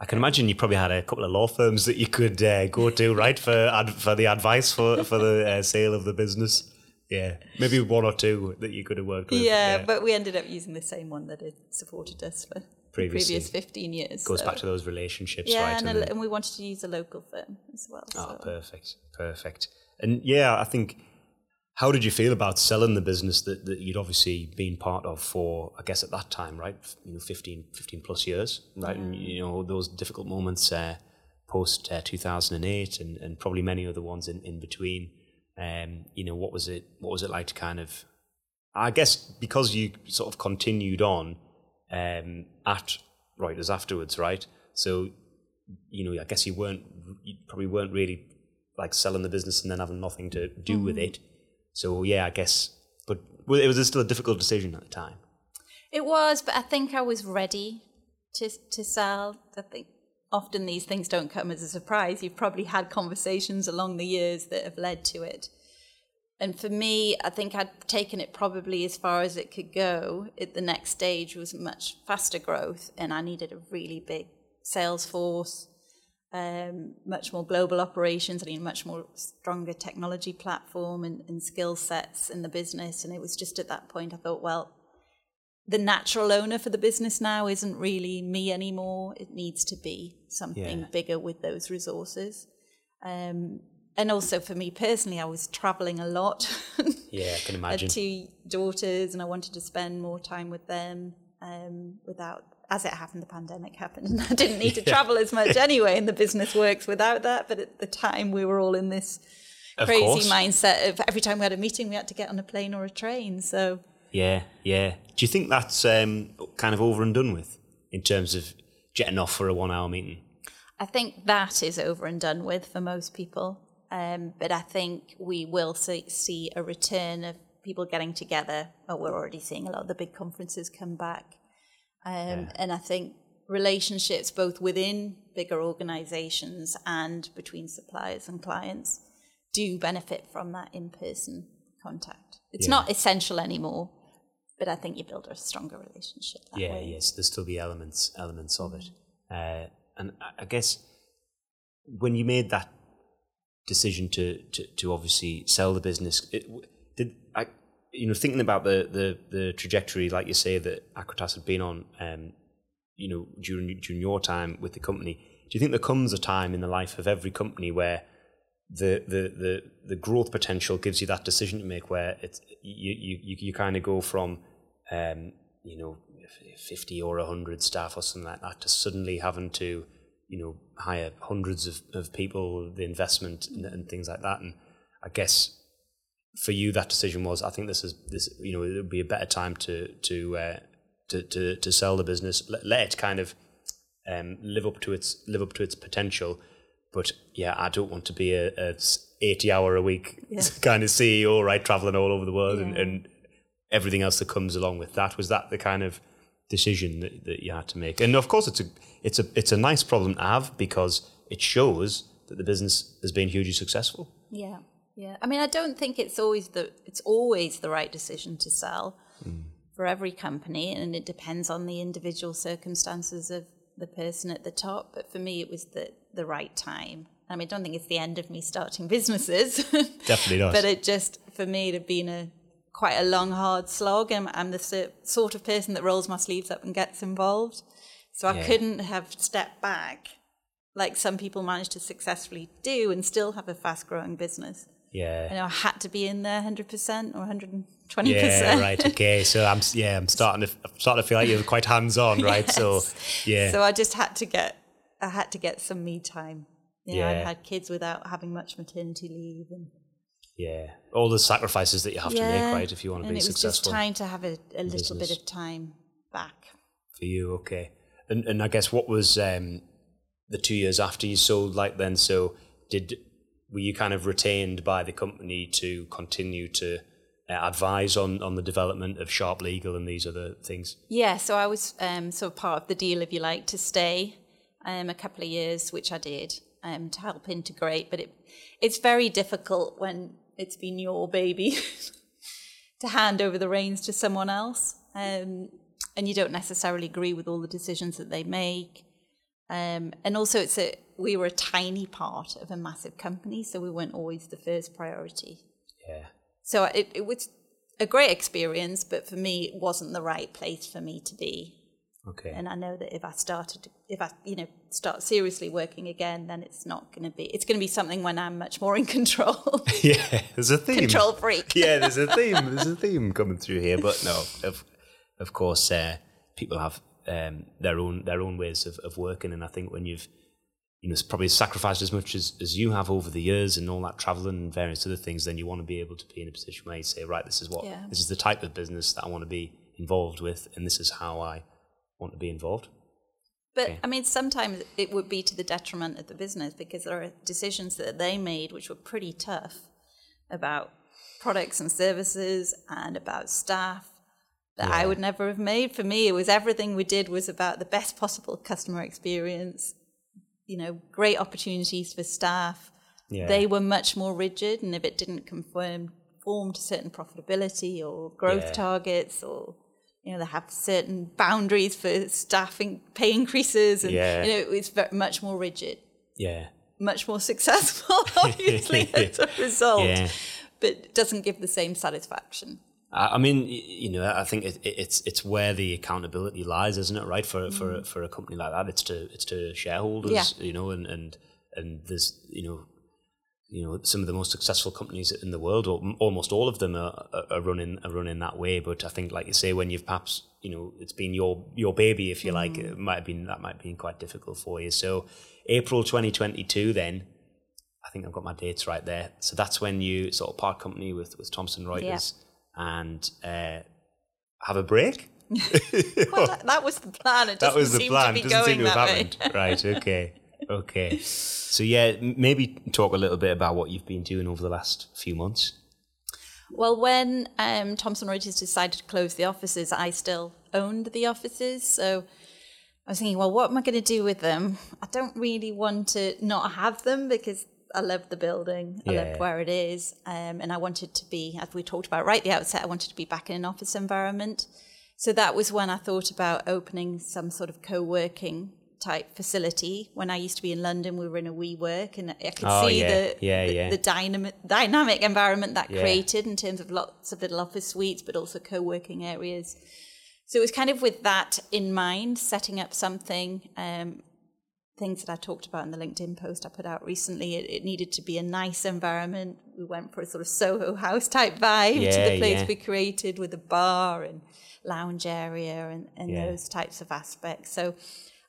I can imagine you probably had a couple of law firms that you could uh, go to, right, for ad- for the advice for for the uh, sale of the business. Yeah, maybe one or two that you could have worked with. Yeah, but we ended up using the same one that had supported us for the previous 15 years. goes so- back to those relationships, yeah, right? and, and a, and we wanted to use a local firm as well. Oh, so. perfect, perfect. And yeah, I think. How did you feel about selling the business that, that you'd obviously been part of for, I guess, at that time, right? You know, 15, 15 plus years, right? And you know those difficult moments uh, post uh, two thousand and eight, and and probably many other ones in, in between. Um, you know, what was it? What was it like to kind of? I guess because you sort of continued on um, at Reuters afterwards, right? So you know, I guess you weren't, you probably weren't really like selling the business and then having nothing to do with it. So yeah, I guess, but it was still a difficult decision at the time. It was, but I think I was ready to to sell. I think often these things don't come as a surprise. You've probably had conversations along the years that have led to it. And for me, I think I'd taken it probably as far as it could go. It, the next stage was much faster growth, and I needed a really big sales force, um, much more global operations. I need a much more stronger technology platform and, and skill sets in the business. And it was just at that point I thought, well, the natural owner for the business now isn't really me anymore. It needs to be something Yeah. bigger with those resources. Um, and also for me personally, I was traveling a lot. Yeah, I can I imagine. had two daughters, and I wanted to spend more time with them um, without. As it happened, the pandemic happened, and I didn't need to travel as much anyway. And the business works without that. But at the time, we were all in this Of crazy course. mindset of every time we had a meeting, we had to get on a plane or a train. So Yeah, yeah. Do you think that's um, kind of over and done with in terms of jetting off for a one-hour meeting? I think that is over and done with for most people. Um, but I think we will see, see a return of people getting together. Oh, we're already seeing a lot of the big conferences come back. Um, And I think relationships both within bigger organizations and between suppliers and clients do benefit from that in person contact. It's Yeah. not essential anymore, but I think you build a stronger relationship that yeah, way. yes. There's still the elements elements of it, uh, and I- guess when you made that decision to to, to obviously sell the business, it, did I, you know, thinking about the, the the trajectory, like you say, that Acritas had been on, um, you know, during during your time with the company, do you think there comes a time in the life of every company where the the the, the growth potential gives you that decision to make, where it's you you you, kind of go from um, you know, 50 or 100 staff or something like that to suddenly having to, you know, hire hundreds of, of people, the investment and, and things like that. And I guess for you, that decision was, I think this is, this, you know, it would be a better time to, to, uh, to, to, to sell the business, let, let it kind of um, live up to its, live up to its potential. But yeah, I don't want to be a, a 80 hour a week Yeah. kind of CEO, right? Traveling all over the world and, Yeah. and everything else that comes along with that. Was that the kind of decision that, that you had to make? And of course, it's a it's a it's a nice problem to have because it shows that the business has been hugely successful. Yeah, yeah. I mean, I don't think it's always the it's always the right decision to sell mm. for every company, and it depends on the individual circumstances of the person at the top, but for me, it was the the right time. I mean, I don't think it's the end of me starting businesses. Definitely not. but it just for me it had been a quite a long, hard slog, and I'm the sort of person that rolls my sleeves up and gets involved. So I Yeah. couldn't have stepped back like some people manage to successfully do and still have a fast growing business. yeah. You know, I had to be in there 100% or 120%. Yeah, right. Okay. So I'm yeah, I'm starting to I'm starting to feel like you're quite hands on, right? So yeah. So I just had to get, I had to get some me time. You know, I Yeah. had kids without having much maternity leave. And, yeah. All the sacrifices that you have to make, right, if you want to and be it was successful just time to have a, a little bit of time back. for you. Okay. And and I guess what was um, the two years after you sold like then? So did were you kind of retained by the company to continue to advise on on the development of Sharplegal and these other things? Yeah, so I was um, sort of part of the deal, if you like, to stay um, a couple of years, which I did um, to help integrate. But it it's very difficult when it's been your baby to hand over the reins to someone else, um, and you don't necessarily agree with all the decisions that they make. Um, and also, it's a we were a tiny part of a massive company, so we weren't always the first priority. Yeah. So it, it was a great experience, but for me, it wasn't the right place for me to be. Okay. And I know that if I started, if I, you know, start seriously working again, then it's not going to be, it's going to be something when I'm much more in control, yeah. There's a theme. control freak. yeah, there's a theme. There's a theme coming through here, but no, of of course, uh, people have um, their own their own ways of, of working, and I think when you've you know it's probably sacrificed as much as, as you have over the years and all that traveling and various other things, then you want to be able to be in a position where you say, right, this is what Yeah. this is the type of business that I want to be involved with, and this is how I want to be involved. But Okay. I mean, sometimes it would be to the detriment of the business because there are decisions that they made which were pretty tough about products and services and about staff that I would never have made. For me, it was everything we did was about the best possible customer experience, you know, great opportunities for staff. Yeah. They were much more rigid, and if it didn't conform form to certain profitability or growth Yeah. targets or you know, they have certain boundaries for staffing pay increases, and Yeah. you know, it's very, much more rigid, Yeah. much more successful, obviously as a result, but doesn't give the same satisfaction. I I mean, you know, I think it, it- it's it's where the accountability lies, isn't it? Right for for mm. for a company like that, it's to it's to shareholders, Yeah. you know, and and and there's you know, you know, some of the most successful companies in the world, or almost all of them, are, are- running are running that way. But I think, like you say, when you've perhaps you know, it's been your your baby, if you like, it mm. might have been that might have been quite difficult for you. So April 2022, then. I think I've got my dates right there. So that's when you sort of part company with, with Thomson Reuters and uh, have a break. Well, that, that was the plan. It That was the plan. to be Doesn't going seem to have that way. happened. right. Okay. Okay. So yeah, maybe talk a little bit about what you've been doing over the last few months. Well, when um, Thomson Reuters decided to close the offices, I still owned the offices. So I was thinking, well, what am I going to do with them? I don't really want to not have them because I love the building. I Yeah. loved where it is. Um, and I wanted to be, as we talked about right at the outset, I wanted to be back in an office environment. So that was when I thought about opening some sort of co working type facility. When I used to be in London, we were in a WeWork and I could Oh, see yeah. the, Yeah, the, yeah. the dynamic, dynamic environment that created in terms of lots of little office suites, but also co working areas. So it was kind of with that in mind, setting up something. Um, things that I talked about in the LinkedIn post I put out recently. It, it needed to be a nice environment. We went for a sort of Soho House type vibe to the place yeah. we created with a bar and lounge area and, and Yeah. those types of aspects. So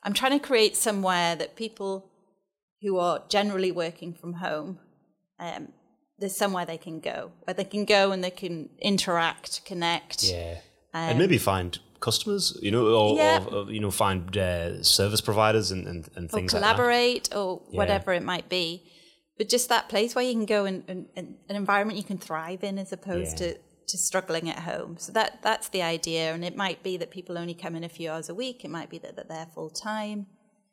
I'm trying to create somewhere that people who are generally working from home, um, there's somewhere they can go, where they can go and they can interact, connect. Yeah. and maybe find customers, you know, or, Yeah. or, or, you know, find uh, service providers and, and, and or things like that. collaborate or whatever it might be. But just that place where you can go and, and, and an environment you can thrive in as opposed Yeah. to, to struggling at home. So that that's the idea. And it might be that people only come in a few hours a week. It might be that that they're full time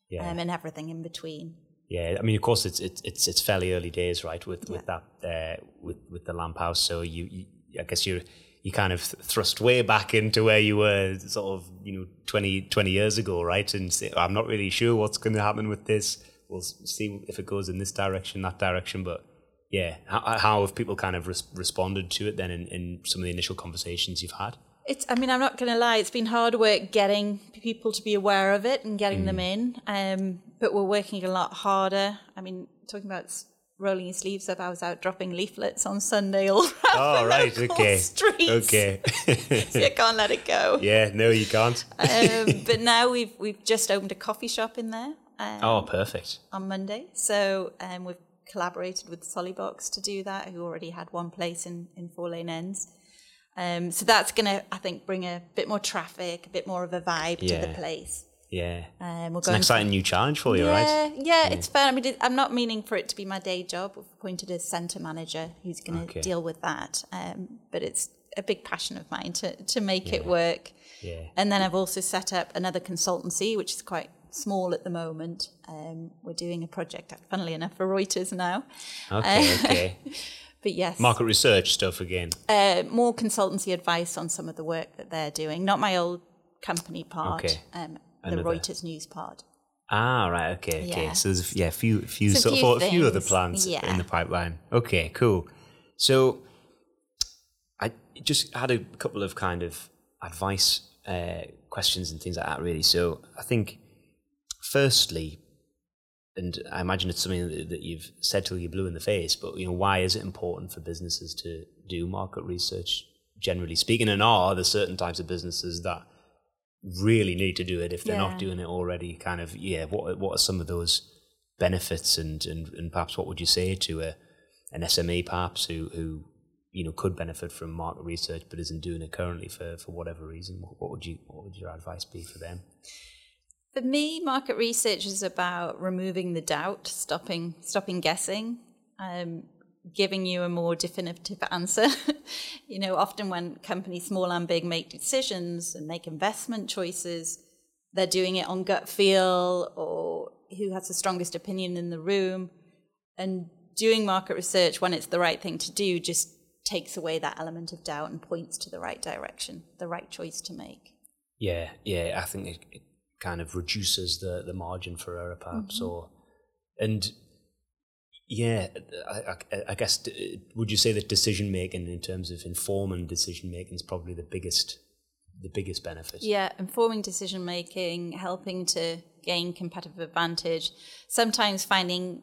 Yeah. um, and everything in between. Yeah, I mean, of course, it's it's it's, it's fairly early days, right? With with that uh, with with the lamp house, so you, you I guess you're you kind of thrust way back into where you were sort of, you know, 20, 20 years ago, right? And say, I'm not really sure what's going to happen with this. We'll see if it goes in this direction, that direction. But yeah, how, how have people kind of res- responded to it then in, in some of the initial conversations you've had? It's, I mean, I'm not going to lie, it's been hard work getting people to be aware of it and getting mm. them in. Um, but we're working a lot harder. I mean, talking about rolling his sleeves up, I was out dropping leaflets on Sunday all around oh, the right, okay. streets. Okay. so you can't let it go. Yeah, no, you can't. um, but now we've we've just opened a coffee shop in there. Um, oh, perfect. On Monday. So um, we've collaborated with Sollybox to do that, who already had one place in, in Four Lane Ends. Um, so that's going to, I think, bring a bit more traffic, a bit more of a vibe yeah. to the place. Yeah. Um, we're it's an exciting new challenge for you, yeah, right? Yeah, yeah, it's fun. I mean, I'm not meaning for it to be my day job. We've appointed a centre manager who's going to okay. deal with that. Um, but it's a big passion of mine to, to make yeah. it work. Yeah. And then I've also set up another consultancy, which is quite small at the moment. Um, we're doing a project, funnily enough, for Reuters now. Okay, uh, okay. but yes. Market research stuff again. Uh, more consultancy advice on some of the work that they're doing. Not my old company part. Okay. Um, the Reuters news part. Ah, right. Okay. Okay. Yeah. So there's yeah, a few, few sort few of a few other plans yeah. in the pipeline. Okay. Cool. So I just had a couple of kind of advice uh, questions and things like that. Really. So I think firstly, and I imagine it's something that you've said till you're blue in the face, but you know, why is it important for businesses to do market research? Generally speaking, and are there certain types of businesses that really need to do it if they're yeah. not doing it already? Kind of, yeah. What what are some of those benefits, and and, and perhaps what would you say to a an SME perhaps who who you know could benefit from market research but isn't doing it currently for for whatever reason? What, what would you what would your advice be for them? For me, market research is about removing the doubt, stopping stopping guessing, um, giving you a more definitive answer. you know, often when companies, small and big, make decisions and make investment choices, they're doing it on gut feel or who has the strongest opinion in the room. And doing market research when it's the right thing to do just takes away that element of doubt and points to the right direction, the right choice to make. Yeah, yeah, I think it, it kind of reduces the the margin for error, perhaps, mm-hmm. or and yeah, I, I, I, guess would you say that decision making in terms of informing decision making is probably the biggest the biggest benefit? Yeah, informing decision making, helping to gain competitive advantage, sometimes finding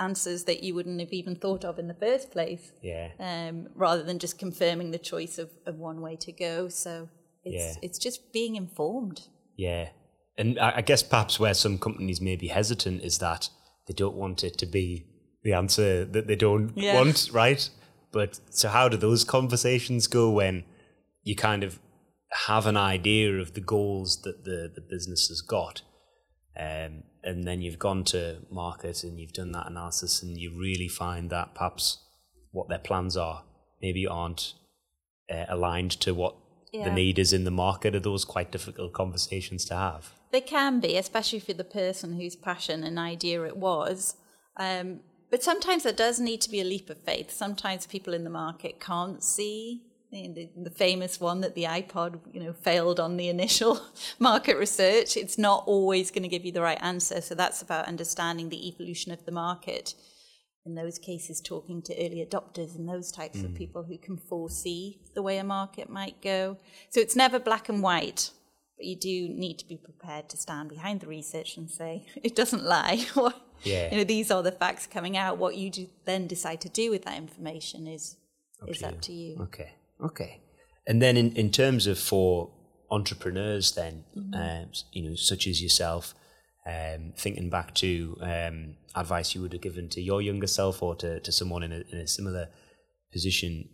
answers that you wouldn't have even thought of in the first place. Yeah. Um, rather than just confirming the choice of, of one way to go. So it's yeah. it's just being informed. Yeah. And I guess perhaps where some companies may be hesitant is that they don't want it to be the answer that they don't yeah. want, right? But so how do those conversations go when you kind of have an idea of the goals that the, the business has got? Um, and then you've gone to market and you've done that analysis and you really find that perhaps what their plans are maybe aren't uh, aligned to what yeah. the need is in the market. Are those quite difficult conversations to have? They can be, especially for the person whose passion and idea it was. Um, but sometimes there does need to be a leap of faith. Sometimes people in the market can't see the, the, famous one that the iPod, you know, failed on the initial market research. It's not always going to give you the right answer. So that's about understanding the evolution of the market. In those cases, talking to early adopters and those types mm. of people who can foresee the way a market might go. So it's never black and white. But you do need to be prepared to stand behind the research and say it doesn't lie. yeah. You know, these are the facts coming out. What you do, then decide to do with that information is up is to up to you. Okay. Okay. And then in, in terms of for entrepreneurs, then mm-hmm. um, you know, such as yourself, um, thinking back to um, advice you would have given to your younger self or to, to someone in a, in a similar position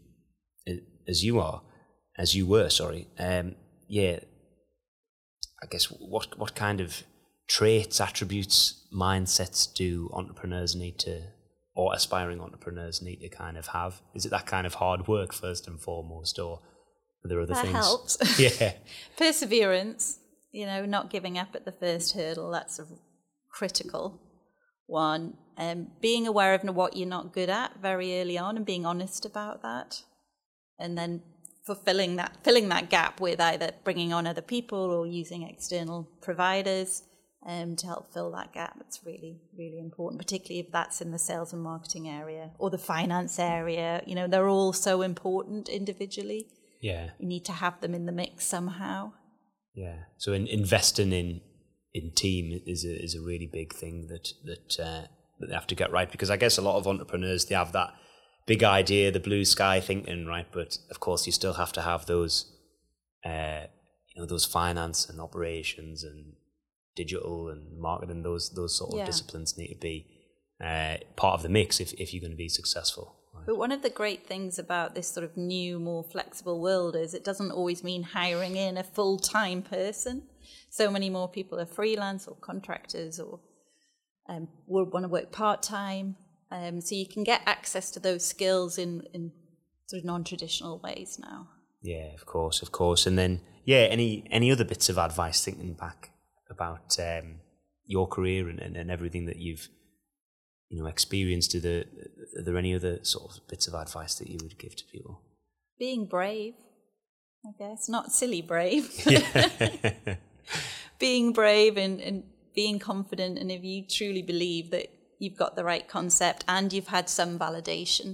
uh, as you are, as you were, sorry. Um, yeah, I guess what what kind of traits, attributes, mindsets do entrepreneurs need to, or aspiring entrepreneurs need to kind of have? Is it that kind of hard work first and foremost, or are there other that things? helps. Yeah, perseverance. You know, not giving up at the first hurdle. That's a critical one. Um, being aware of what you're not good at very early on and being honest about that, and then fulfilling that filling that gap with either bringing on other people or using external providers um, to help fill that gap. It's really really important, particularly if that's in the sales and marketing area or the finance area. You know, they're all so important individually. Yeah. You need to have them in the mix somehow. Yeah. So in, investing in in team is a is a really big thing that that uh, that they have to get right because I guess a lot of entrepreneurs they have that big idea, the blue sky thinking, right? But of course, you still have to have those, uh, you know, those finance and operations and digital and marketing. Those those sort of Yeah. disciplines need to be uh, part of the mix if if you're going to be successful. right? But one of the great things about this sort of new, more flexible world is it doesn't always mean hiring in a full time person. So many more people are freelance or contractors or um, will want to work part time. Um, so you can get access to those skills in, in sort of non traditional ways now. Yeah, of course, of course. And then, yeah, any any other bits of advice thinking back about um, your career and, and, and everything that you've you know experienced? Are there, are there any other sort of bits of advice that you would give to people? Being brave, I guess, not silly brave. Being brave and, and being confident and if you truly believe that you've got the right concept and you've had some validation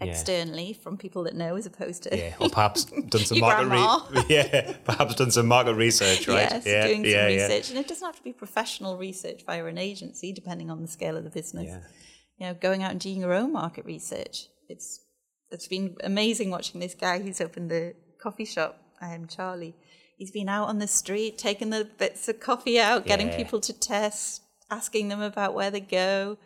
Yeah. externally from people that know as opposed to yeah. Or perhaps done some market re- yeah, perhaps done some market research, right? yes yeah, doing some yeah, yeah. research and it doesn't have to be professional research via an agency depending on the scale of the business Yeah. you know going out and doing your own market research it's it's been amazing watching this guy who's opened the coffee shop um, charlie he's been out on the street taking the bits of coffee out getting Yeah. people to test asking them about where they go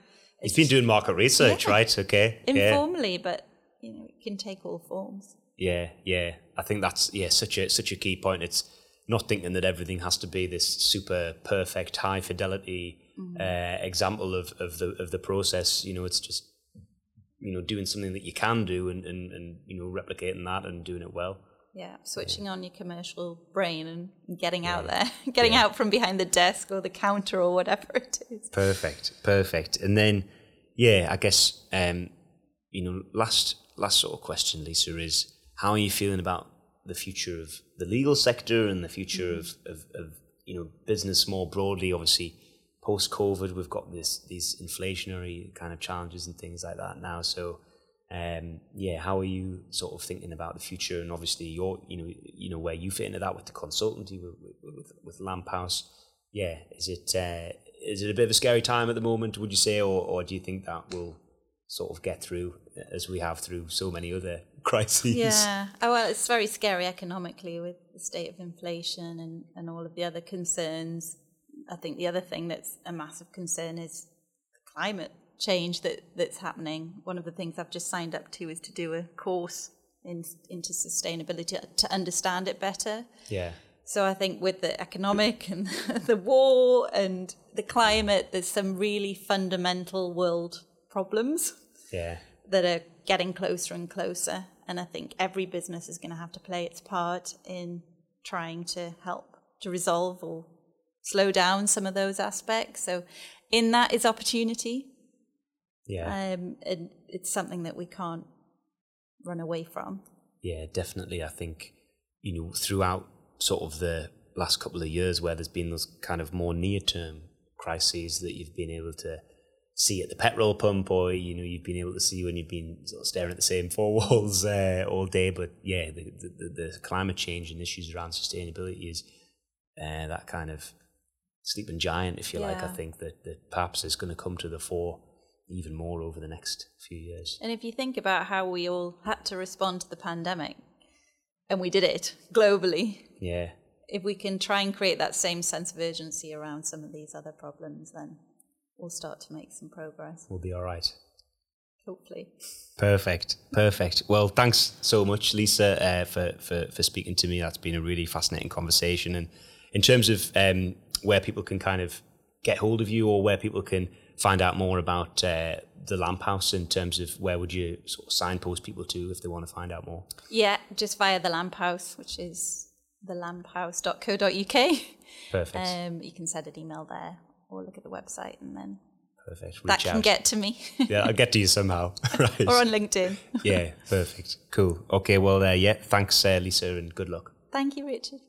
He's been doing market research, Yeah. right? Okay. yeah. informally, but you know, it can take all forms. Yeah, yeah. I think that's yeah such a such a key point. It's not thinking that everything has to be this super perfect, high fidelity uh, example of, of the of the process. You know, it's just you know doing something that you can do and, and, and you know replicating that and doing it well. Yeah, switching on your commercial brain and getting out there, getting out from behind the desk or the counter or whatever it is. Perfect, perfect. And then, yeah, I guess um, you know, last last sort of question, Lisa, is how are you feeling about the future of the legal sector and the future of, of, of you know business more broadly? Obviously, post COVID, we've got this these inflationary kind of challenges and things like that now. So. Um, yeah, how are you sort of thinking about the future? And obviously, you're, you know, you know where you fit into that with the consultancy with with, with, Lamp House yeah, is it uh, is it a bit of a scary time at the moment? Would you say, or or do you think that will sort of get through as we have through so many other crises? Yeah. Oh well, it's very scary economically with the state of inflation and and all of the other concerns. I think the other thing that's a massive concern is climate change that that's happening. One of the things I've just signed up to is to do a course in into sustainability to understand it better. yeah, So I think with the economic and the war and the climate, there's some really fundamental world problems yeah, that are getting closer and closer. And I think every business is going to have to play its part in trying to help to resolve or slow down some of those aspects. So in that is opportunity. Yeah, Um, and it's something that we can't run away from. yeah. Definitely, I think you know throughout sort of the last couple of years where there's been those kind of more near term crises that you've been able to see at the petrol pump or you know you've been able to see when you've been sort of staring at the same four walls uh, all day but yeah the, the, the climate change and issues around sustainability is uh, that kind of sleeping giant if you like i think that, that perhaps is going to come to the fore even more over the next few years And if you think about how we all had to respond to the pandemic, and we did it globally, yeah if we can try and create that same sense of urgency around some of these other problems, then we'll start to make some progress, we'll be all right hopefully. Perfect, perfect. Well, thanks so much, Lisa, uh, for, for for speaking to me. That's been a really fascinating conversation. And in terms of um, where people can kind of get hold of you, or where people can find out more about uh, the Lamp House, in terms of where would you sort of signpost people to if they want to find out more? Yeah, just via the Lamp House, which is thelamphouse.co.uk. Perfect, Um, you can send an email there or look at the website and then Perfect. that can out. get to me yeah, I'll get to you somehow. right. or on LinkedIn. yeah, perfect. Cool. Okay, well, uh, yeah, thanks, uh, Lisa, and good luck. Thank you, Richard.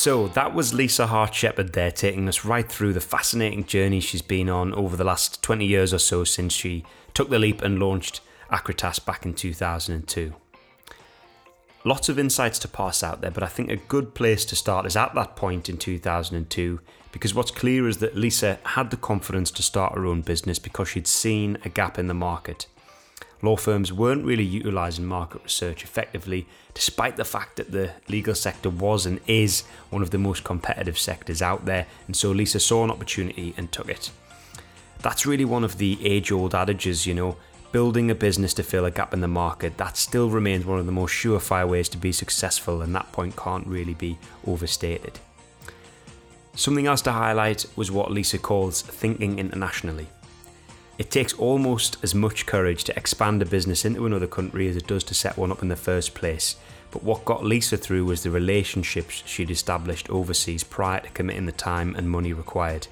So that was Lisa Hart Shepherd there, taking us right through the fascinating journey she's been on over the last 20 years or so since she took the leap and launched Acritas back in 2002. Lots of insights to pass out there, but I think a good place to start is at that point in 2002 because what's clear is that Lisa had the confidence to start her own business because she'd seen a gap in the market. Law firms weren't really utilising market research effectively, despite the fact that the legal sector was and is one of the most competitive sectors out there, and so Lisa saw an opportunity and took it. That's really one of the age old adages, you know, building a business to fill a gap in the market. That still remains one of the most surefire ways to be successful, and that point can't really be overstated. Something else to highlight was what Lisa calls thinking internationally. It takes almost as much courage to expand a business into another country as it does to set one up in the first place. But what got Lisa through was the relationships she'd established overseas prior to committing the time and money required.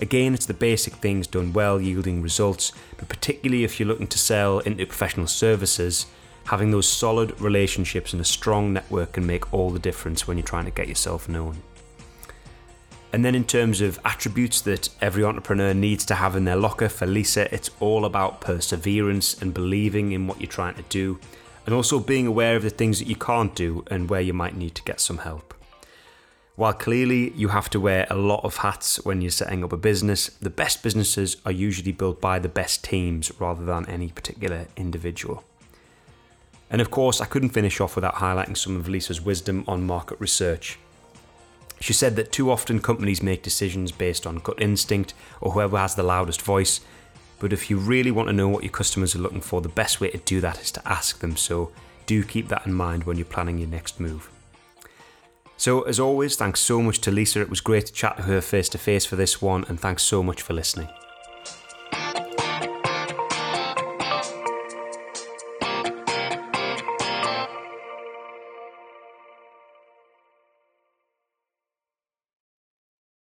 Again, it's the basic things done well, yielding results, but particularly if you're looking to sell into professional services, having those solid relationships and a strong network can make all the difference when you're trying to get yourself known. And then, in terms of attributes that every entrepreneur needs to have in their locker, for Lisa, it's all about perseverance and believing in what you're trying to do, and also being aware of the things that you can't do and where you might need to get some help. While clearly you have to wear a lot of hats when you're setting up a business, the best businesses are usually built by the best teams rather than any particular individual. And of course, I couldn't finish off without highlighting some of Lisa's wisdom on market research. She said that too often companies make decisions based on gut instinct or whoever has the loudest voice. But if you really want to know what your customers are looking for, the best way to do that is to ask them. So do keep that in mind when you're planning your next move. So, as always, thanks so much to Lisa. It was great to chat to her face to face for this one, and thanks so much for listening.